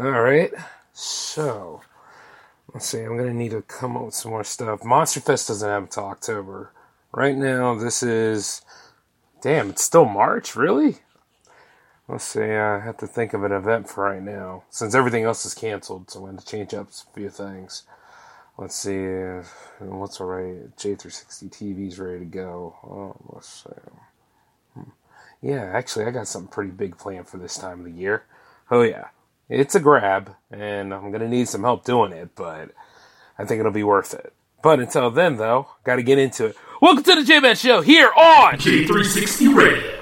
All right. So, let's see. I'm going to need to come up with some more stuff. Monster Fest doesn't have until October. Right now, this is. Damn, it's still March? Really? Let's see. I have to think of an event for right now. Since everything else is canceled, so I'm going to change up a few things. Let's see. What's alright? J360 TV's ready to go. Oh, let's see. Hmm. Yeah, actually, I got something pretty big planned for this time of the year. Oh, yeah it's a grab, and I'm going to need some help doing it, but I think it'll be worth it. But until then, though, got to get into it. Welcome to the J Man Show here on J360 Radio.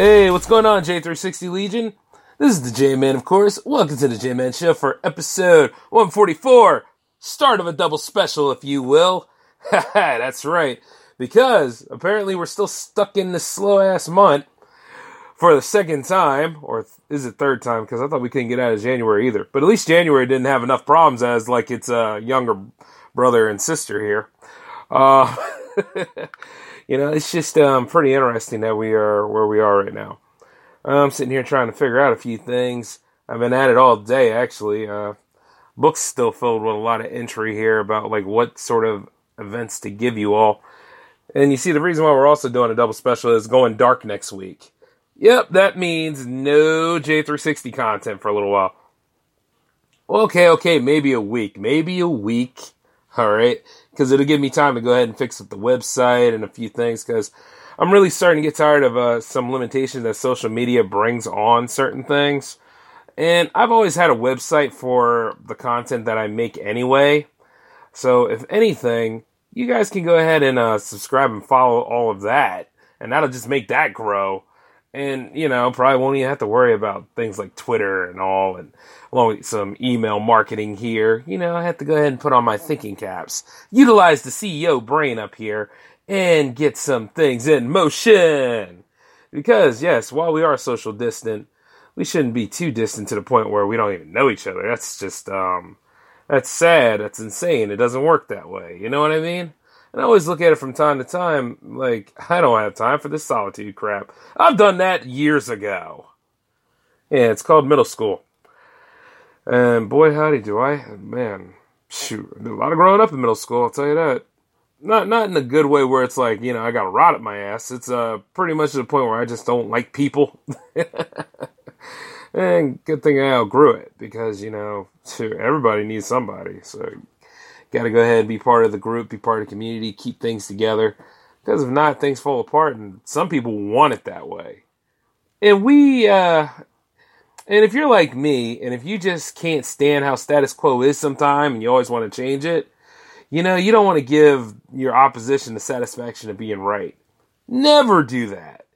Hey, what's going on, J360 Legion? This is the J Man, of course. Welcome to the J Man Show for episode 144. Start of a double special, if you will. That's right. Because apparently we're still stuck in this slow ass month for the second time, or is it third time? Because I thought we couldn't get out of January either. But at least January didn't have enough problems as like it's a younger brother and sister here. Uh, you know, it's just um, pretty interesting that we are where we are right now. I'm sitting here trying to figure out a few things. I've been at it all day, actually. Uh, books still filled with a lot of entry here about like what sort of events to give you all. And you see, the reason why we're also doing a double special is going dark next week. Yep, that means no J360 content for a little while. Okay, okay, maybe a week, maybe a week. All right because it'll give me time to go ahead and fix up the website and a few things because I'm really starting to get tired of uh, some limitations that social media brings on certain things. And I've always had a website for the content that I make anyway. So if anything, you guys can go ahead and uh, subscribe and follow all of that, and that'll just make that grow and you know probably won't even have to worry about things like Twitter and all, and along with some email marketing here. You know, I have to go ahead and put on my thinking caps, utilize the CEO brain up here, and get some things in motion. Because yes, while we are social distant, we shouldn't be too distant to the point where we don't even know each other. That's just um, that's sad. That's insane. It doesn't work that way. You know what I mean? And I always look at it from time to time like, I don't have time for this solitude crap. I've done that years ago. Yeah, it's called middle school. And boy, howdy, do I, man, shoot, a lot of growing up in middle school, I'll tell you that. Not, not in a good way where it's like, you know, I got a rot at my ass. It's uh, pretty much to the point where I just don't like people. and good thing I outgrew it because, you know, everybody needs somebody. So got to go ahead and be part of the group, be part of the community, keep things together. Because if not, things fall apart, and some people want it that way. And we, uh, and if you're like me, and if you just can't stand how status quo is sometime, and you always want to change it, you know, you don't want to give your opposition the satisfaction of being right. Never do that.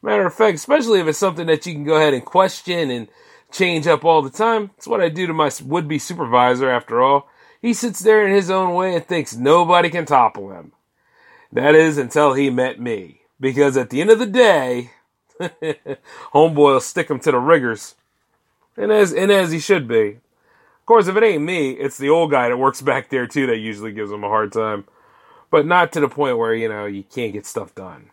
Matter of fact, especially if it's something that you can go ahead and question and change up all the time. It's what I do to my would be supervisor, after all. He sits there in his own way and thinks nobody can topple him. That is until he met me. Because at the end of the day, homeboy will stick him to the riggers. And as, and as he should be. Of course, if it ain't me, it's the old guy that works back there too that usually gives him a hard time. But not to the point where, you know, you can't get stuff done.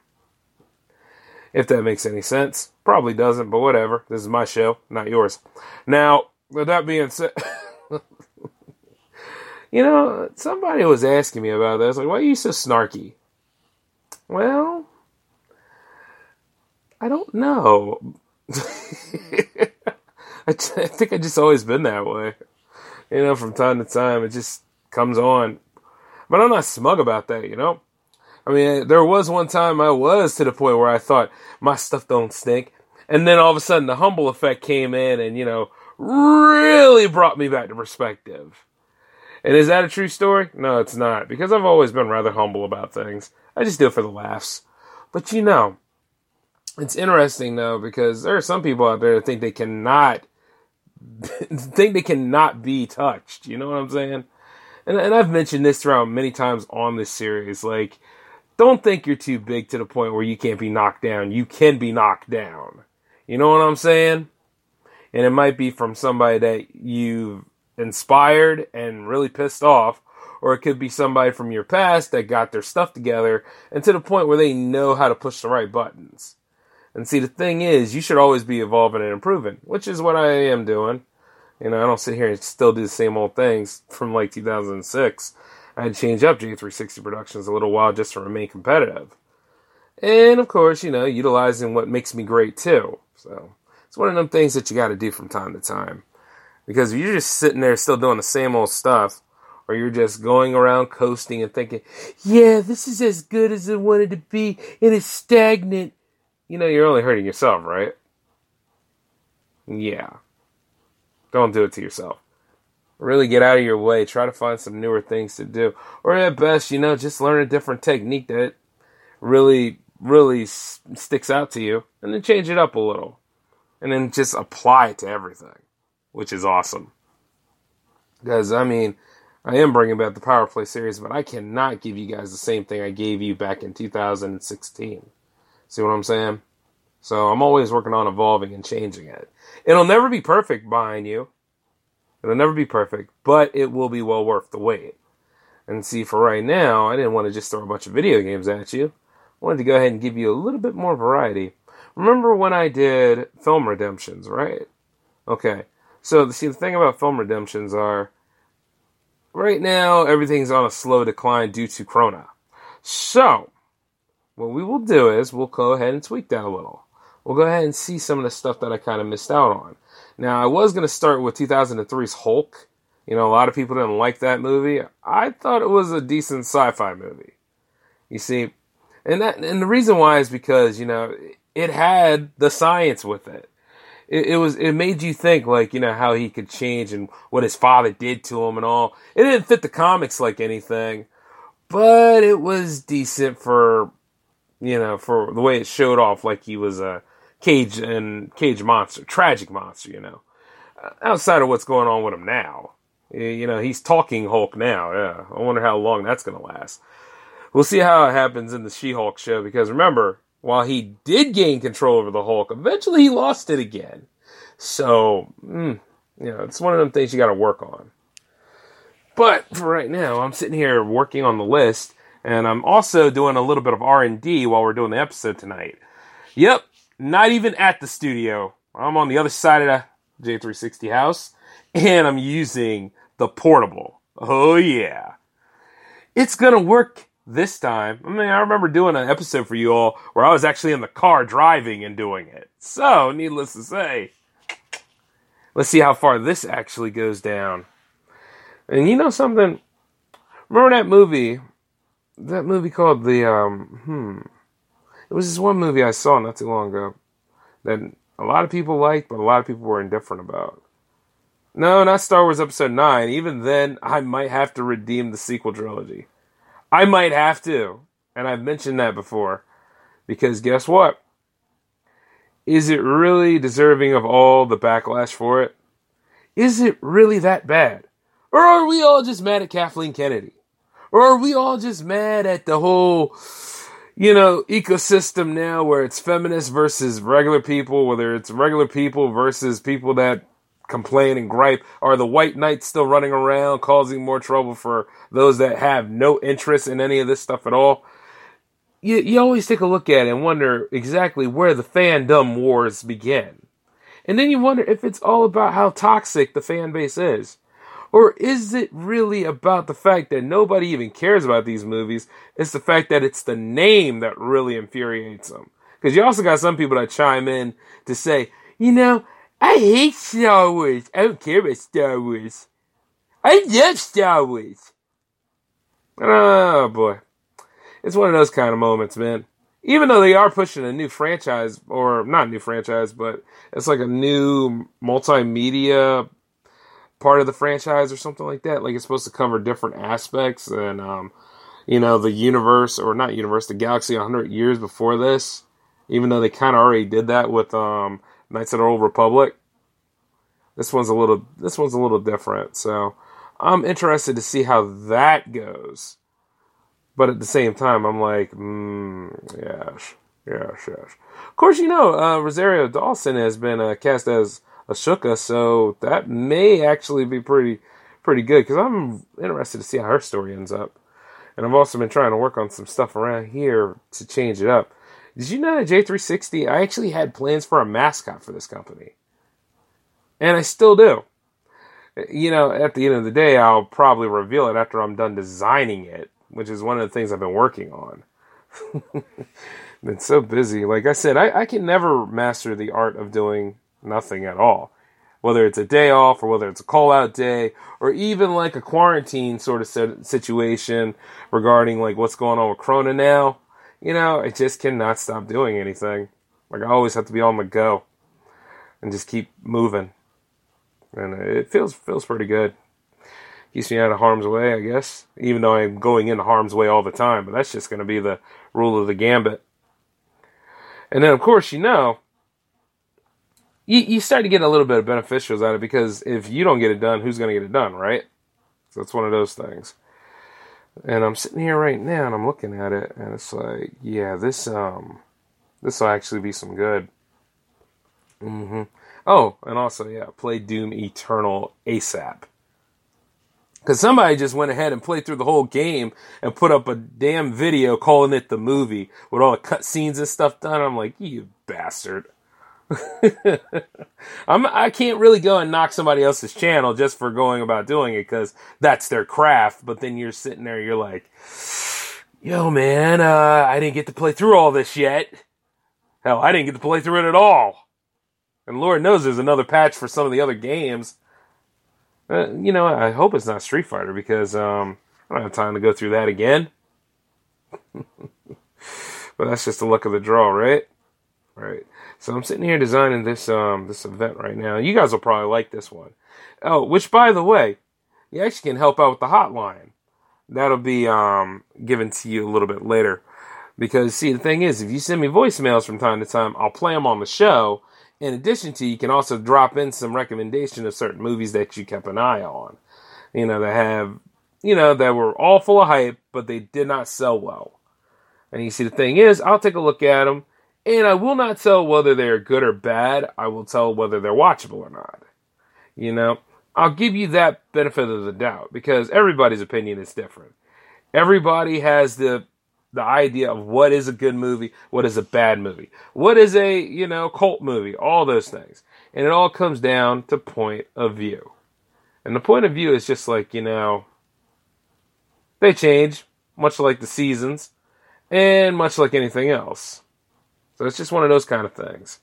If that makes any sense. Probably doesn't, but whatever. This is my show, not yours. Now, with that being said, You know, somebody was asking me about this. Like, why are you so snarky? Well, I don't know. I, t- I think I just always been that way. You know, from time to time, it just comes on. But I'm not smug about that, you know? I mean, there was one time I was to the point where I thought my stuff don't stink. And then all of a sudden the humble effect came in and, you know, really brought me back to perspective. And is that a true story? No, it's not, because I've always been rather humble about things. I just do it for the laughs. But you know, it's interesting though, because there are some people out there that think they cannot think they cannot be touched. You know what I'm saying? And, and I've mentioned this throughout many times on this series. Like, don't think you're too big to the point where you can't be knocked down. You can be knocked down. You know what I'm saying? And it might be from somebody that you've inspired and really pissed off, or it could be somebody from your past that got their stuff together and to the point where they know how to push the right buttons. And see, the thing is, you should always be evolving and improving, which is what I am doing. You know, I don't sit here and still do the same old things from like 2006. I had to change up J360 Productions a little while just to remain competitive. And of course, you know, utilizing what makes me great too. So it's one of them things that you got to do from time to time. Because if you're just sitting there still doing the same old stuff, or you're just going around coasting and thinking, yeah, this is as good as it wanted to be, and it is stagnant, you know, you're only hurting yourself, right? Yeah. Don't do it to yourself. Really get out of your way. Try to find some newer things to do. Or at best, you know, just learn a different technique that really, really s- sticks out to you. And then change it up a little. And then just apply it to everything, which is awesome. Because, I mean, I am bringing back the Power Play series, but I cannot give you guys the same thing I gave you back in 2016. See what I'm saying? So I'm always working on evolving and changing it. It'll never be perfect behind you. It'll never be perfect, but it will be well worth the wait. And see, for right now, I didn't want to just throw a bunch of video games at you. I wanted to go ahead and give you a little bit more variety. Remember when I did film redemptions, right? Okay. So, see, the thing about film redemptions are right now, everything's on a slow decline due to Corona. So, what we will do is we'll go ahead and tweak that a little. We'll go ahead and see some of the stuff that I kind of missed out on. Now, I was going to start with 2003's Hulk. You know, a lot of people didn't like that movie. I thought it was a decent sci-fi movie. You see, and that and the reason why is because you know it had the science with it. It, it was it made you think like you know how he could change and what his father did to him and all. It didn't fit the comics like anything, but it was decent for you know for the way it showed off like he was a cage and cage monster, tragic monster. You know, outside of what's going on with him now. You know, he's talking Hulk now. Yeah, I wonder how long that's going to last. We'll see how it happens in the She-Hulk show because remember, while he did gain control over the Hulk, eventually he lost it again. So, mm, you know, it's one of them things you got to work on. But for right now, I'm sitting here working on the list, and I'm also doing a little bit of R&D while we're doing the episode tonight. Yep, not even at the studio. I'm on the other side of the J360 house, and I'm using the portable. Oh yeah. It's gonna work this time. I mean, I remember doing an episode for you all where I was actually in the car driving and doing it. So, needless to say, let's see how far this actually goes down. And you know something? Remember that movie? That movie called the um hmm. It was this one movie I saw not too long ago that a lot of people liked, but a lot of people were indifferent about. No, not Star Wars Episode 9. Even then, I might have to redeem the sequel trilogy. I might have to. And I've mentioned that before. Because guess what? Is it really deserving of all the backlash for it? Is it really that bad? Or are we all just mad at Kathleen Kennedy? Or are we all just mad at the whole, you know, ecosystem now where it's feminists versus regular people, whether it's regular people versus people that complain and gripe? Are the white knights still running around causing more trouble for those that have no interest in any of this stuff at all? You, you always take a look at it and wonder exactly where the fandom wars begin. And then you wonder if it's all about how toxic the fan base is. Or is it really about the fact that nobody even cares about these movies? It's the fact that it's the name that really infuriates them. Because you also got some people that chime in to say, you know, I hate Star Wars. I don't care about Star Wars. I love Star Wars. Oh boy. it's one of those kind of moments, man. Even though they are pushing a new franchise, or not new franchise, but it's like a new multimedia part of the franchise or something like that. Like it's supposed to cover different aspects and, um, you know, the universe, or not universe, the galaxy 100 years before this. Even though they kind of already did that with um, Knights of the Old Republic. This one's a little this one's a little different. So I'm interested to see how that goes. But at the same time, I'm like, mm, yes, yes, yes. Of course, you know, uh, Rosario Dawson has been uh, cast as Ahsoka, so that may actually be pretty, pretty good because I'm interested to see how her story ends up. And I've also been trying to work on some stuff around here to change it up. Did you know that J360? I actually had plans for a mascot for this company, and I still do you know, at the end of the day, I'll probably reveal it after I'm done designing it, which is one of the things I've been working on. been so busy. Like I said, I, I can never master the art of doing nothing at all. Whether it's a day off or whether it's a call out day or even like a quarantine sort of situation regarding like what's going on with Corona now, you know, I just cannot stop doing anything. Like I always have to be on the go and just keep moving and it feels feels pretty good. Keeps me out of harm's way, I guess. Even though I'm going into harm's way all the time, but that's just going to be the rule of the gambit. And then, of course, you know, you, you start to get a little bit of beneficials out of it because if you don't get it done, who's going to get it done, right? So it's one of those things. And I'm sitting here right now and I'm looking at it and it's like, yeah, this um, this will actually be some good. Mm-hmm. Oh, and also, yeah, play Doom Eternal ASAP. Because somebody just went ahead and played through the whole game and put up a damn video calling it the movie with all the cutscenes and stuff done. I'm like, you bastard. I'm, I can't really go and knock somebody else's channel just for going about doing it because that's their craft. But then you're sitting there, you're like, yo, man, uh, I didn't get to play through all this yet. Hell, I didn't get to play through it at all. And Lord knows there's another patch for some of the other games. Uh, you know, I hope it's not Street Fighter because um, I don't have time to go through that again. but that's just the luck of the draw, right? Right. So I'm sitting here designing this um this event right now. You guys will probably like this one. Oh, which by the way, you actually can help out with the hotline. That'll be um given to you a little bit later. Because see the thing is, if you send me voicemails from time to time, I'll play them on the show in addition to, you can also drop in some recommendation of certain movies that you kept an eye on. You know, that have, you know, that were all full of hype, but they did not sell well. And you see, the thing is, I'll take a look at them, and I will not tell whether they're good or bad. I will tell whether they're watchable or not. You know, I'll give you that benefit of the doubt because everybody's opinion is different. Everybody has the the idea of what is a good movie, what is a bad movie, what is a, you know, cult movie, all those things. And it all comes down to point of view. And the point of view is just like, you know, they change, much like the seasons, and much like anything else. So it's just one of those kind of things.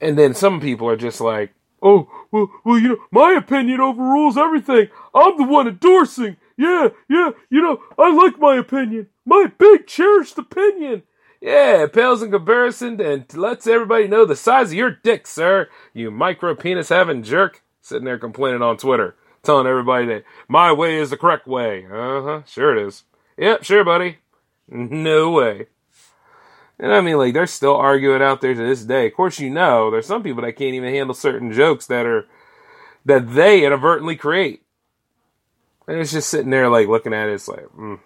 And then some people are just like, oh, well, well, you know, my opinion overrules everything. I'm the one endorsing yeah, yeah, you know, I like my opinion. My big cherished opinion. Yeah, it pales in comparison and lets everybody know the size of your dick, sir. You micro penis having jerk. Sitting there complaining on Twitter, telling everybody that my way is the correct way. Uh huh, sure it is. Yep, sure, buddy. No way. And I mean, like, they're still arguing out there to this day. Of course, you know, there's some people that can't even handle certain jokes that are, that they inadvertently create. And it's just sitting there, like, looking at it. It's like, mm.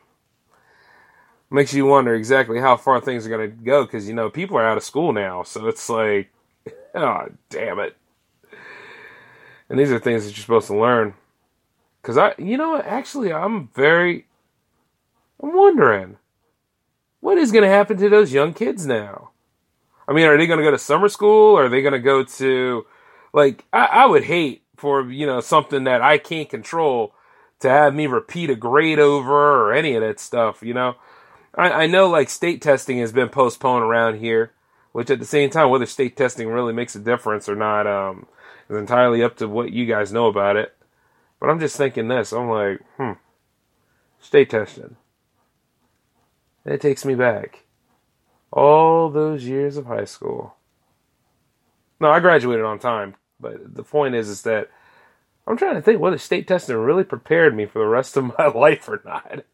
Makes you wonder exactly how far things are going to go because, you know, people are out of school now. So it's like, oh, damn it. And these are things that you're supposed to learn. Because I, you know actually, I'm very, I'm wondering, what is going to happen to those young kids now? I mean, are they going to go to summer school? Or are they going to go to, like, I, I would hate for, you know, something that I can't control to have me repeat a grade over or any of that stuff, you know. I, I know like state testing has been postponed around here, which at the same time, whether state testing really makes a difference or not, um, is entirely up to what you guys know about it. But I'm just thinking this. I'm like, hmm, state testing. It takes me back. All those years of high school. No, I graduated on time, but the point is, is that I'm trying to think whether state testing really prepared me for the rest of my life or not.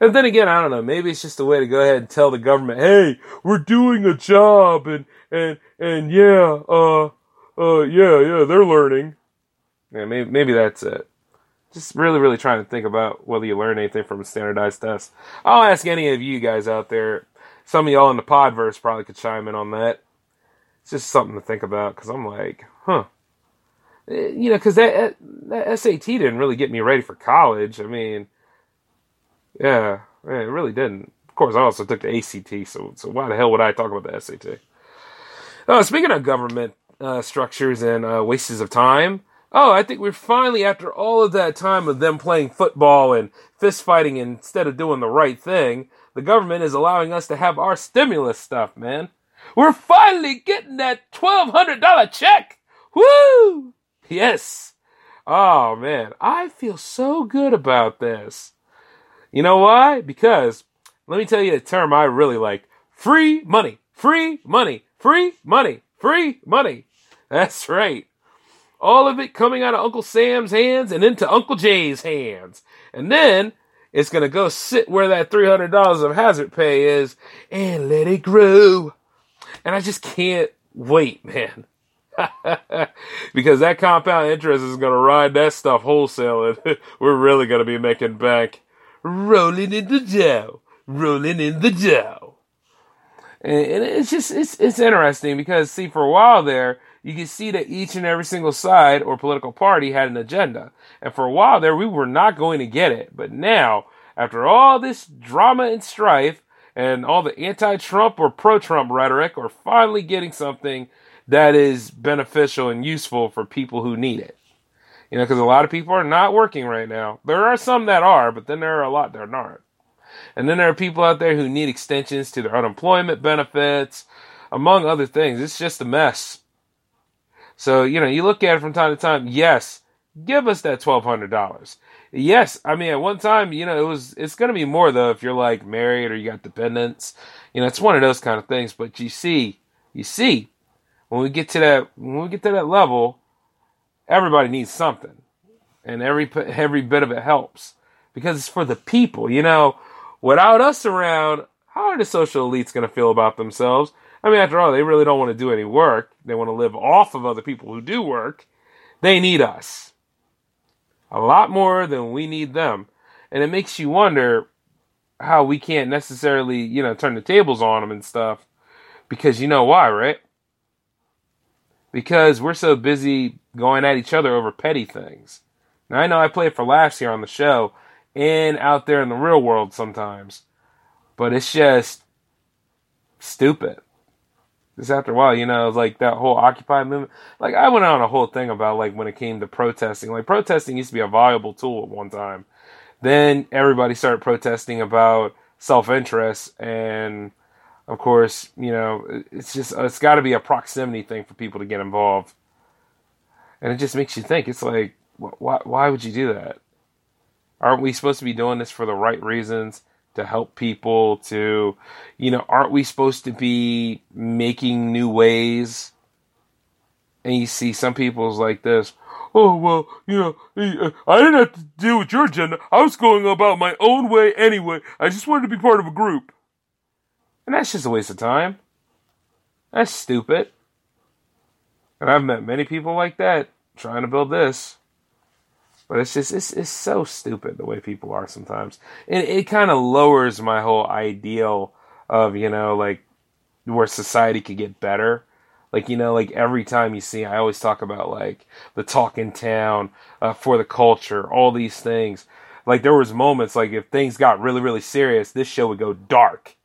And then again, I don't know. Maybe it's just a way to go ahead and tell the government, "Hey, we're doing a job, and and and yeah, uh, uh, yeah, yeah, they're learning." Yeah, maybe maybe that's it. Just really, really trying to think about whether you learn anything from a standardized test. I'll ask any of you guys out there. Some of y'all in the podverse probably could chime in on that. It's just something to think about because I'm like, huh. Eh, you know, because that, that SAT didn't really get me ready for college. I mean, yeah, it really didn't. Of course, I also took the ACT, so so why the hell would I talk about the SAT? Uh, speaking of government uh, structures and uh, wastes of time, oh, I think we're finally, after all of that time of them playing football and fist fighting instead of doing the right thing, the government is allowing us to have our stimulus stuff, man. We're finally getting that $1,200 check. Woo! Yes. Oh, man. I feel so good about this. You know why? Because let me tell you a term I really like free money, free money, free money, free money. That's right. All of it coming out of Uncle Sam's hands and into Uncle Jay's hands. And then it's going to go sit where that $300 of hazard pay is and let it grow. And I just can't wait, man. because that compound interest is going to ride that stuff wholesale and we're really going to be making bank rolling in the dough, rolling in the dough. And, and it's just it's it's interesting because see for a while there you can see that each and every single side or political party had an agenda. And for a while there, we were not going to get it. But now, after all this drama and strife and all the anti Trump or pro Trump rhetoric, we're finally getting something that is beneficial and useful for people who need it. You know, because a lot of people are not working right now. There are some that are, but then there are a lot that aren't. And then there are people out there who need extensions to their unemployment benefits, among other things. It's just a mess. So, you know, you look at it from time to time, yes, give us that $1,200. Yes, I mean, at one time, you know, it was, it's going to be more though if you're like married or you got dependents. You know, it's one of those kind of things. But you see, you see, when we get to that, when we get to that level, everybody needs something, and every every bit of it helps because it's for the people. You know, without us around, how are the social elites going to feel about themselves? I mean, after all, they really don't want to do any work. They want to live off of other people who do work. They need us a lot more than we need them, and it makes you wonder how we can't necessarily, you know, turn the tables on them and stuff. Because you know why, right? Because we're so busy going at each other over petty things. Now, I know I play for laughs here on the show and out there in the real world sometimes, but it's just stupid. Just after a while, you know, like that whole Occupy movement. Like, I went on a whole thing about, like, when it came to protesting. Like, protesting used to be a viable tool at one time. Then everybody started protesting about self interest and of course, you know, it's just it's got to be a proximity thing for people to get involved and it just makes you think. It's like, why, why would you do that? Aren't we supposed to be doing this for the right reasons? To help people, to, you know, aren't we supposed to be making new ways? And you see some people's like this, oh, well, you know, uh, I didn't have to deal with your agenda. I was going about my own way anyway. I just wanted to be part of a group. And that's just a waste of time. That's stupid. And I've met many people like that trying to build this. But it's just it's it's so stupid the way people are sometimes. And it kind of lowers my whole ideal of, you know, like where society could get better. Like, you know, like every time you see, I always talk about like the talk in town, uh, for the culture, all these things. Like there was moments like if things got really, really serious, this show would go dark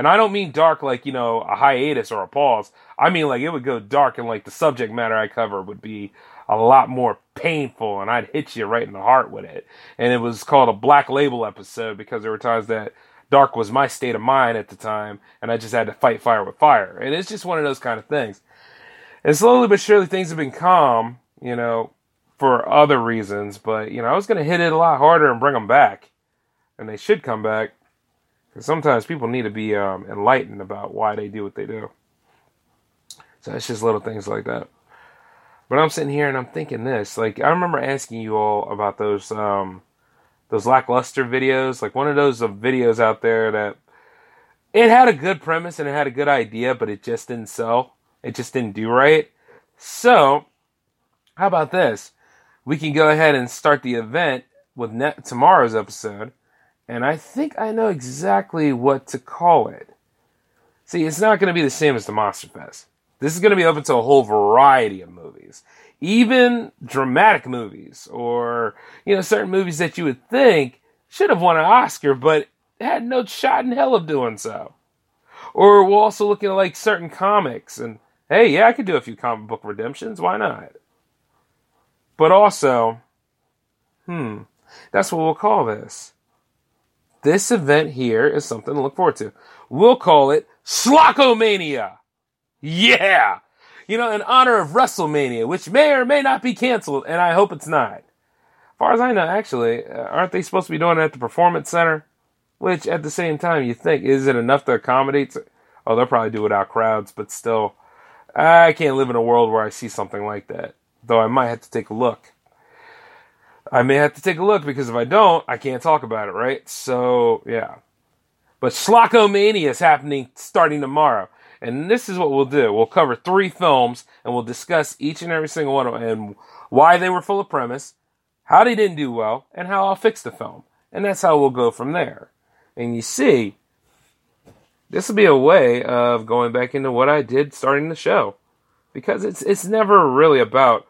and I don't mean dark like, you know, a hiatus or a pause. I mean like it would go dark and like the subject matter I cover would be a lot more painful and I'd hit you right in the heart with it. And it was called a black label episode because there were times that dark was my state of mind at the time and I just had to fight fire with fire. And it's just one of those kind of things. And slowly but surely things have been calm, you know, for other reasons, but you know, I was going to hit it a lot harder and bring them back. And they should come back Because sometimes people need to be um, enlightened about why they do what they do. So it's just little things like that. But I'm sitting here and I'm thinking this. Like I remember asking you all about those um, those lackluster videos. Like one of those videos out there that it had a good premise and it had a good idea, but it just didn't sell. It just didn't do right. So how about this? We can go ahead and start the event with net- tomorrow's episode, and I think I know exactly what to call it. See, it's not going to be the same as the Monster Fest. This is going to be open to a whole variety of movies, even dramatic movies, or you know, certain movies that you would think should have won an Oscar, but had no shot in hell of doing so. Or we're also looking at like certain comics, and hey, yeah, I could do a few comic book redemptions. Why not? But also, hmm, that's what we'll call this. This event here is something to look forward to. We'll call it Schlockomania. Yeah! You know, in honor of WrestleMania, which may or may not be canceled, and I hope it's not. As far as I know, actually, uh, aren't they supposed to be doing it at the Performance Center? Which, at the same time, you think, is it enough to accommodate? Oh, they'll probably do without crowds, but still, I can't live in a world where I see something like that though I might have to take a look. I may have to take a look because if I don't, I can't talk about it, right? So, yeah. But Schlockomania is happening starting tomorrow. And this is what we'll do. We'll cover three films and we'll discuss each and every single one of them and why they were full of premise, how they didn't do well, and how I'll fix the film. And that's how we'll go from there. And you see, this will be a way of going back into what I did starting the show. Because it's it's never really about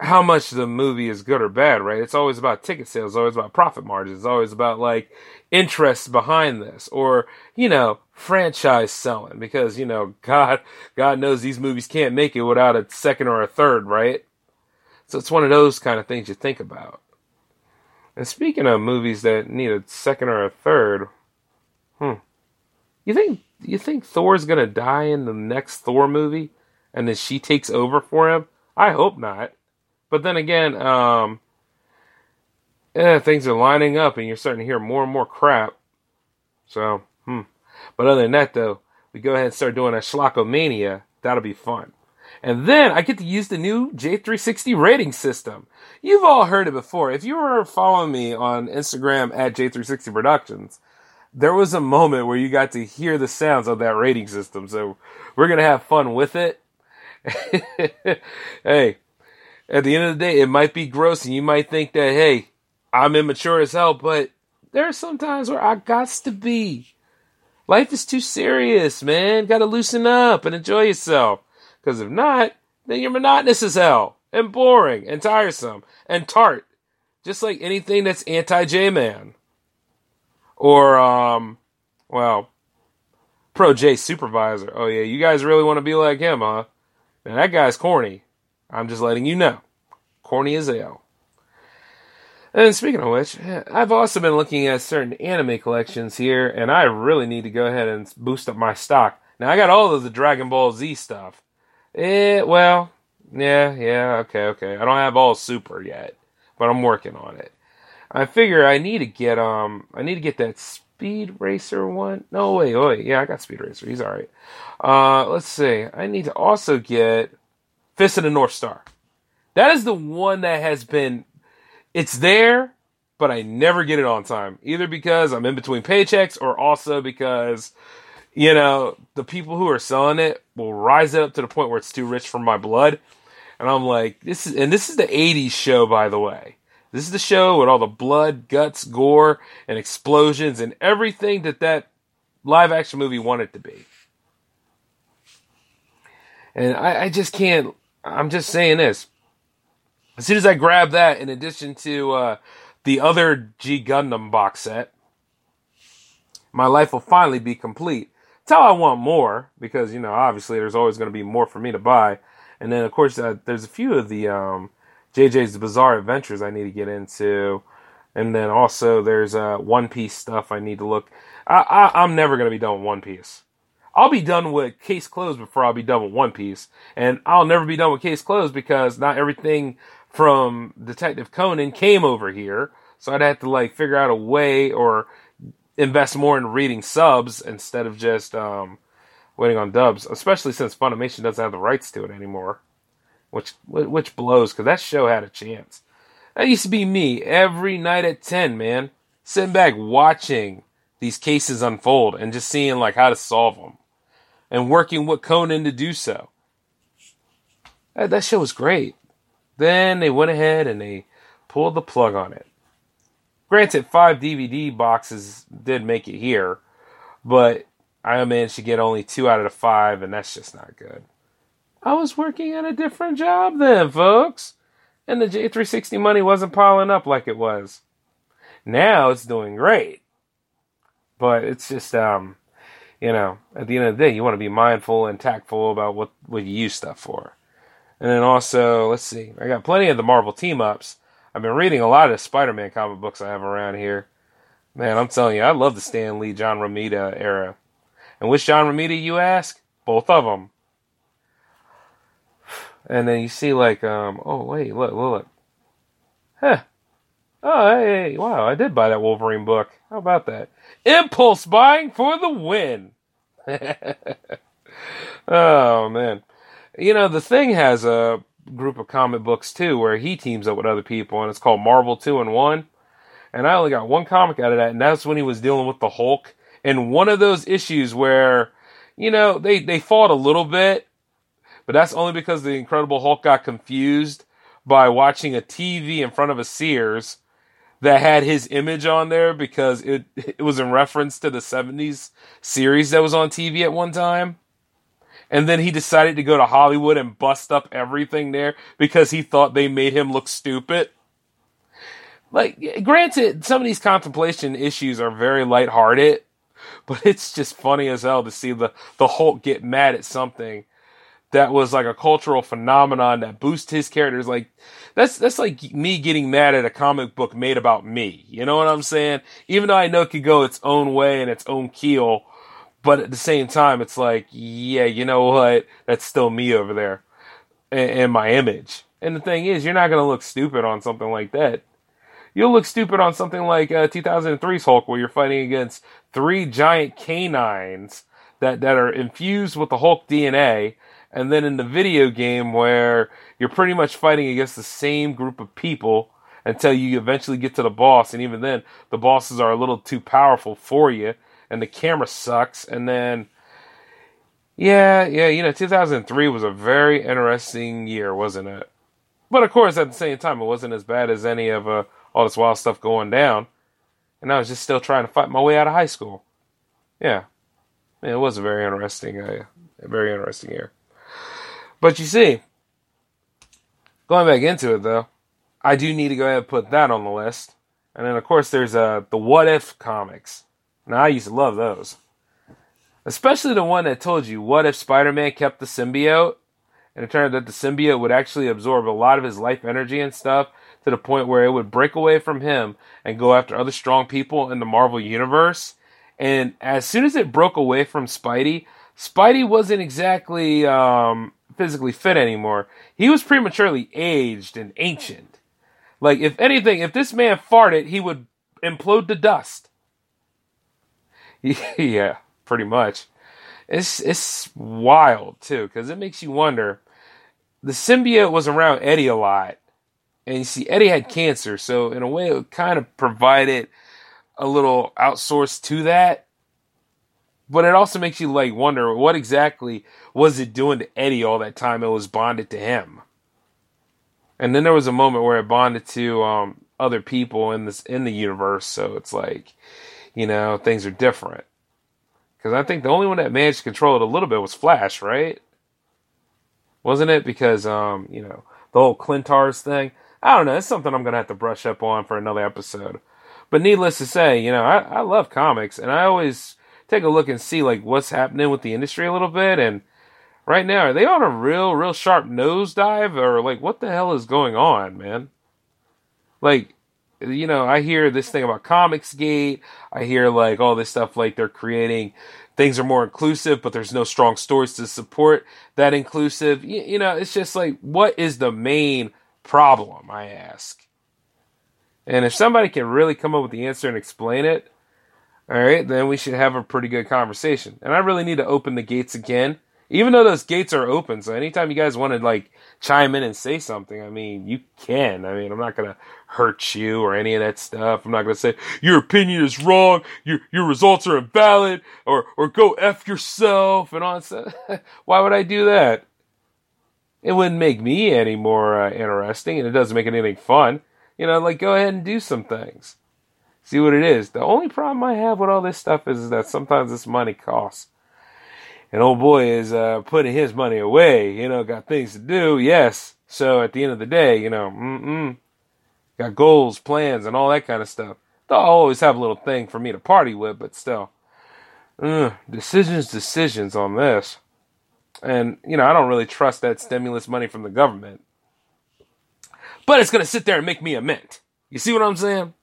how much the movie is good or bad, right? It's always about ticket sales, always about profit margins, it's always about like interest behind this or, you know, franchise selling because, you know, God God knows these movies can't make it without a second or a third, right? So it's one of those kind of things you think about. And speaking of movies that need a second or a third, hmm. You think you think Thor's gonna die in the next Thor movie and then she takes over for him? I hope not. But then again, um, yeah, things are lining up, and you're starting to hear more and more crap. So, hmm. But other than that, though, we go ahead and start doing a Schlockomania. That'll be fun. And then I get to use the new J360 rating system. You've all heard it before. If you were following me on Instagram at J360 Productions, there was a moment where you got to hear the sounds of that rating system. So we're going to have fun with it. hey, at the end of the day, it might be gross and you might think that, hey, I'm immature as hell, but there are some times where I got to be. Life is too serious, man. Gotta loosen up and enjoy yourself. Because if not, then you're monotonous as hell and boring and tiresome and tart. Just like anything that's anti J Man. Or, um, well, pro J supervisor. Oh, yeah, you guys really want to be like him, huh? Now, that guy's corny. I'm just letting you know. Corny as hell. And speaking of which, I've also been looking at certain anime collections here, and I really need to go ahead and boost up my stock. Now, I got all of the Dragon Ball Z stuff. Eh, well, yeah, yeah, okay, okay. I don't have all Super yet, but I'm working on it. I figure I need to get um, I need to get that Speed Racer one. No, wait, wait, yeah, I got Speed Racer. He's all right. Uh, let's see. I need to also get Fist of the North Star. That is the one that has been, it's there, but I never get it on time. Either because I'm in between paychecks or also because, you know, the people who are selling it will rise it up to the point where it's too rich for my blood. And I'm like, this is, and this is the 80s show, by the way. This is the show with all the blood, guts, gore, and explosions and everything that that live action movie wanted to be. And I, I just can't I'm just saying this. As soon as I grab that, in addition to uh, the other G Gundam box set, my life will finally be complete. That's how I want more, because, you know, obviously there's always going to be more for me to buy. And then, of course, uh, there's a few of the um, JoJo's Bizarre Adventures I need to get into. And then also there's uh, One Piece stuff I need to look. I, I, I'm never going to be done with One Piece. I'll be done with Case Closed before I'll be done with One Piece. And I'll never be done with Case Closed because not everything from Detective Conan came over here. So I'd have to like figure out a way or invest more in reading subs instead of just um, waiting on dubs, especially since Funimation doesn't have the rights to it anymore, which which blows because that show had a chance. That used to be me every night at ten, man, sitting back watching these cases unfold and just seeing like how to solve them, and working with Conan to do so. That, that show was great. Then they went ahead and they pulled the plug on it. Granted, five DVD boxes did make it here, but I managed to get only two out of the five, and that's just not good. I was working at a different job then, folks, and the J360 money wasn't piling up like it was. Now it's doing great, but it's just um, you know, at the end of the day, you want to be mindful and tactful about what what you use stuff for. And then also, let's see, I got plenty of the Marvel team ups. I've been reading a lot of Spider Man comic books I have around here. Man, I'm telling you, I love the Stan Lee, John Romita era. And which John Romita, you ask? Both of them. And then you see, like, um, oh, wait, look, look, look. Huh. Oh, hey, wow, I did buy that Wolverine book. How about that? Impulse buying for the win. oh, man. You know, the thing has a group of comic books too where he teams up with other people, and it's called Marvel Two-in-One. And I only got one comic out of that, and that's when he was dealing with the Hulk. And one of those issues where, you know, they, they fought a little bit, but that's only because the Incredible Hulk got confused by watching a TV in front of a Sears that had his image on there because it it was in reference to the 70s series that was on TV at one time and then he decided to go to Hollywood and bust up everything there because he thought they made him look stupid. Like, granted, some of these contemplation issues are very lighthearted, but it's just funny as hell to see the, the Hulk get mad at something that was like a cultural phenomenon that boosts his characters. Like, that's, that's like me getting mad at a comic book made about me. You know what I'm saying? Even though I know it could go its own way and its own keel, but at the same time, it's like, yeah, you know what? That's still me over there and, my image. And the thing is, you're not going to look stupid on something like that. You'll look stupid on something like uh, 2003's Hulk, where you're fighting against three giant canines that, that are infused with the Hulk DNA. And then in the video game, where you're pretty much fighting against the same group of people until you eventually get to the boss. And even then, the bosses are a little too powerful for you and the camera sucks. And then, yeah, yeah, you know, 2003 was a very interesting year, wasn't it? But of course, at the same time, it wasn't as bad as any of uh, all this wild stuff going down. And I was just still trying to fight my way out of high school. Yeah, it was a very interesting, uh, a very interesting year. But you see, going back into it though, I do need to go ahead and put that on the list. And then of course there's uh the What If comics. Now, I used to love those. Especially the one that told you what if Spider Man kept the symbiote and it turned out that the symbiote would actually absorb a lot of his life energy and stuff to the point where it would break away from him and go after other strong people in the Marvel universe. And as soon as it broke away from Spidey, Spidey wasn't exactly um, physically fit anymore. He was prematurely aged and ancient. Like, if anything, if this man farted, he would implode to dust. yeah, pretty much. It's it's wild too because it makes you wonder. The symbiote was around Eddie a lot, and you see Eddie had cancer, so in a way it kind of provided a little outsource to that. But it also makes you like wonder what exactly was it doing to Eddie all that time it was bonded to him. And then there was a moment where it bonded to um, other people in this in the universe, so it's like you know, things are different. Because I think the only one that managed to control it a little bit was Flash, right? Wasn't it? Because, um, you know, the whole Klyntars thing. I don't know. It's something I'm to have to brush up on for another episode. But needless to say, you know, I, I love comics and I always take a look and see like what's happening with the industry a little bit. And right now, are they on a real, real sharp nosedive or like what the hell is going on, man? Like, you know, I hear this thing about Comicsgate. I hear like all this stuff like they're creating things are more inclusive, but there's no strong stories to support that inclusive. You, you know, it's just like, what is the main problem? I ask. And if somebody can really come up with the answer and explain it, all right, then we should have a pretty good conversation. And I really need to open the gates again, even though those gates are open. So anytime you guys want to like chime in and say something, I mean, you can. I mean, I'm not gonna hurt you or any of that stuff. I'm not gonna say your opinion is wrong, your your results are invalid, or or go f yourself and all that. Why would I do that? It wouldn't make me any more uh, interesting, and it doesn't make anything fun. You know, like go ahead and do some things see what it is. The only problem I have with all this stuff is, that sometimes this money costs. And old boy is uh, putting his money away. You know, got things to do. Yes. So at the end of the day, you know, mm-mm, got goals, plans, and all that kind of stuff. They'll always have a little thing for me to party with, but still, uh, decisions, decisions on this. And you know, I don't really trust that stimulus money from the government. But it's gonna sit there and make me a mint. You see what I'm saying?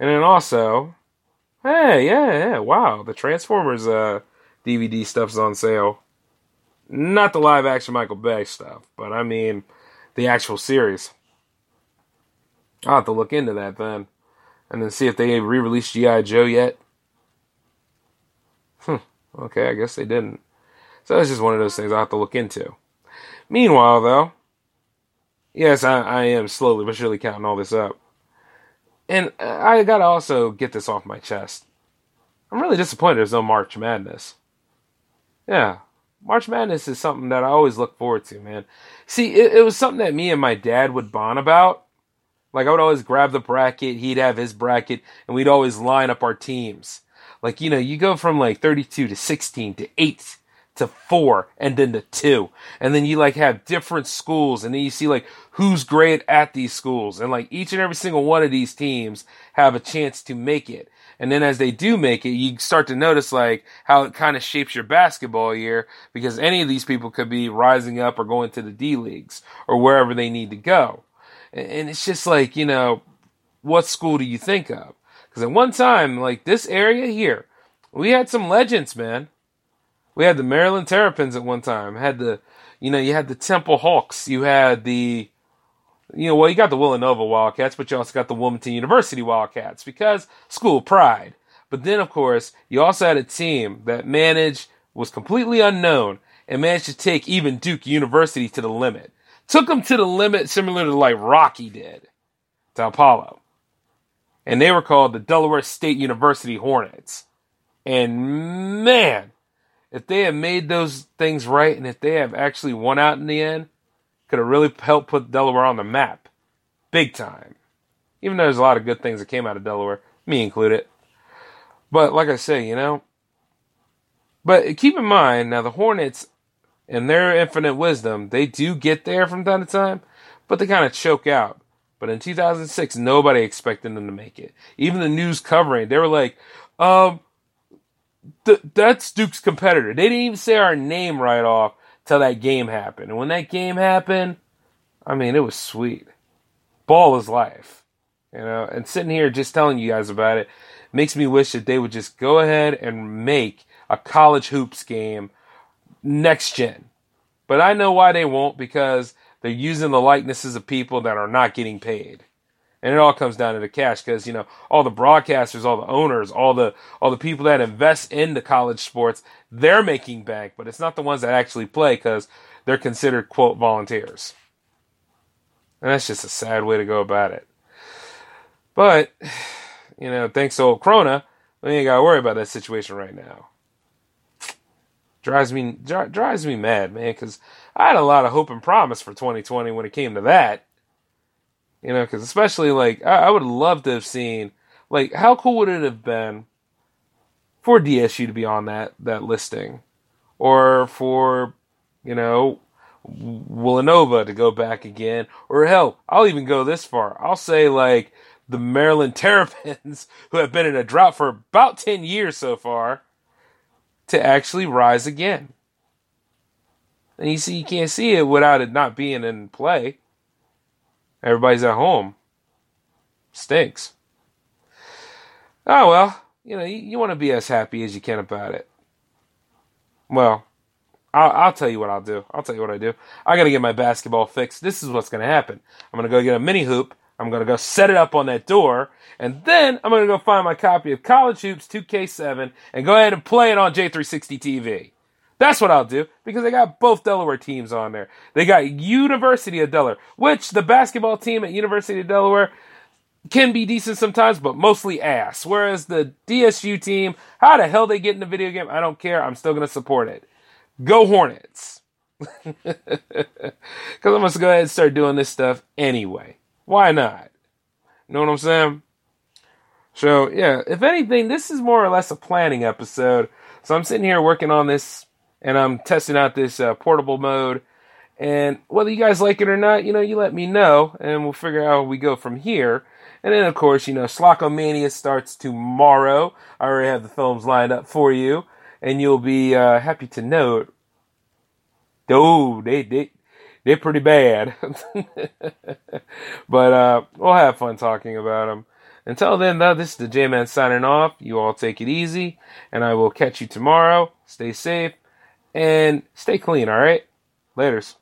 And then also, hey, yeah, yeah, wow, the Transformers uh, DVD stuff's on sale. Not the live action Michael Bay stuff, but I mean the actual series. I'll have to look into that then. And then see if they re released G.I. Joe yet. Hmm, okay, I guess they didn't. So that's just one of those things I'll have to look into. Meanwhile, though, yes, I, I am slowly but surely counting all this up. And I gotta also get this off my chest. I'm really disappointed there's no March Madness. Yeah, March Madness is something that I always look forward to, man. See, it, it was something that me and my dad would bond about. Like, I would always grab the bracket, he'd have his bracket, and we'd always line up our teams. Like, you know, you go from like 32 to 16 to 8 to four and then to two. And then you like have different schools and then you see like who's great at these schools. And like each and every single one of these teams have a chance to make it. And then as they do make it, you start to notice like how it kind of shapes your basketball year because any of these people could be rising up or going to the D leagues or wherever they need to go. And it's just like, you know, what school do you think of? Because at one time, like this area here, we had some legends, man. We had the Maryland Terrapins at one time. Had the, you know, you had the Temple Hawks. You had the, you know, well, you got the Villanova Wildcats, but you also got the Wilmington University Wildcats because school pride. But then, of course, you also had a team that managed, was completely unknown, and managed to take even Duke University to the limit. Took them to the limit similar to like Rocky did to Apollo. And they were called the Delaware State University Hornets. And man, if they have made those things right and if they have actually won out in the end, could have really helped put Delaware on the map. Big time. Even though there's a lot of good things that came out of Delaware, me included. But like I say, you know, but keep in mind now the Hornets and their infinite wisdom, they do get there from time to time, but they kind of choke out. But in 2006, nobody expected them to make it. Even the news covering, they were like, um, th- that's Duke's competitor. They didn't even say our name right off till that game happened. And when that game happened, I mean, it was sweet. Ball is life, you know. And sitting here just telling you guys about it makes me wish that they would just go ahead and make a college hoops game next gen. But I know why they won't because they're using the likenesses of people that are not getting paid and it all comes down to the cash because you know all the broadcasters all the owners all the all the people that invest in the college sports they're making bank but it's not the ones that actually play because they're considered quote volunteers. And that's just a sad way to go about it. But you know thanks to old Krona we ain't gotta worry about that situation right now. Drives me drives me mad man because i had a lot of hope and promise for 2020 when it came to that you know, because especially like I, I would love to have seen like how cool would it have been for DSU to be on that that listing, or for you know Villanova to go back again, or hell, I'll even go this far. I'll say like the Maryland Terrapins, who have been in a drought for about ten years so far, to actually rise again. And you see, you can't see it without it not being in play. Everybody's at home. Stinks. Oh well, you know, you, you want to be as happy as you can about it. Well, I'll, I'll, tell you what I'll do. I'll tell you what I do. I got to get my basketball fixed. This is what's to happen. I'm to go get a mini hoop. I'm to go set it up on that door. And then I'm to go find my copy of College Hoops 2K7 and go ahead and play it on J360 TV. That's what I'll do because they got both Delaware teams on there. They got University of Delaware, which the basketball team at University of Delaware can be decent sometimes, but mostly ass. Whereas the DSU team, how the hell they get in the video game, I don't care. I'm still going to support it. Go Hornets. Because I'm going to go ahead and start doing this stuff anyway. Why not? You know what I'm saying? So, yeah, if anything, this is more or less a planning episode. So I'm sitting here working on this and I'm testing out this uh, portable mode. And whether you guys like it or not, you know, you let me know and we'll figure out how we go from here. And then, of course, you know, Schlockomania starts tomorrow. I already have the films lined up for you. And you'll be uh, happy to note, oh, they, they, they're pretty bad. but uh, we'll have fun talking about them. Until then, though, this is the J Man signing off. You all take it easy, and I will catch you tomorrow. Stay safe and stay clean, all right? Laters.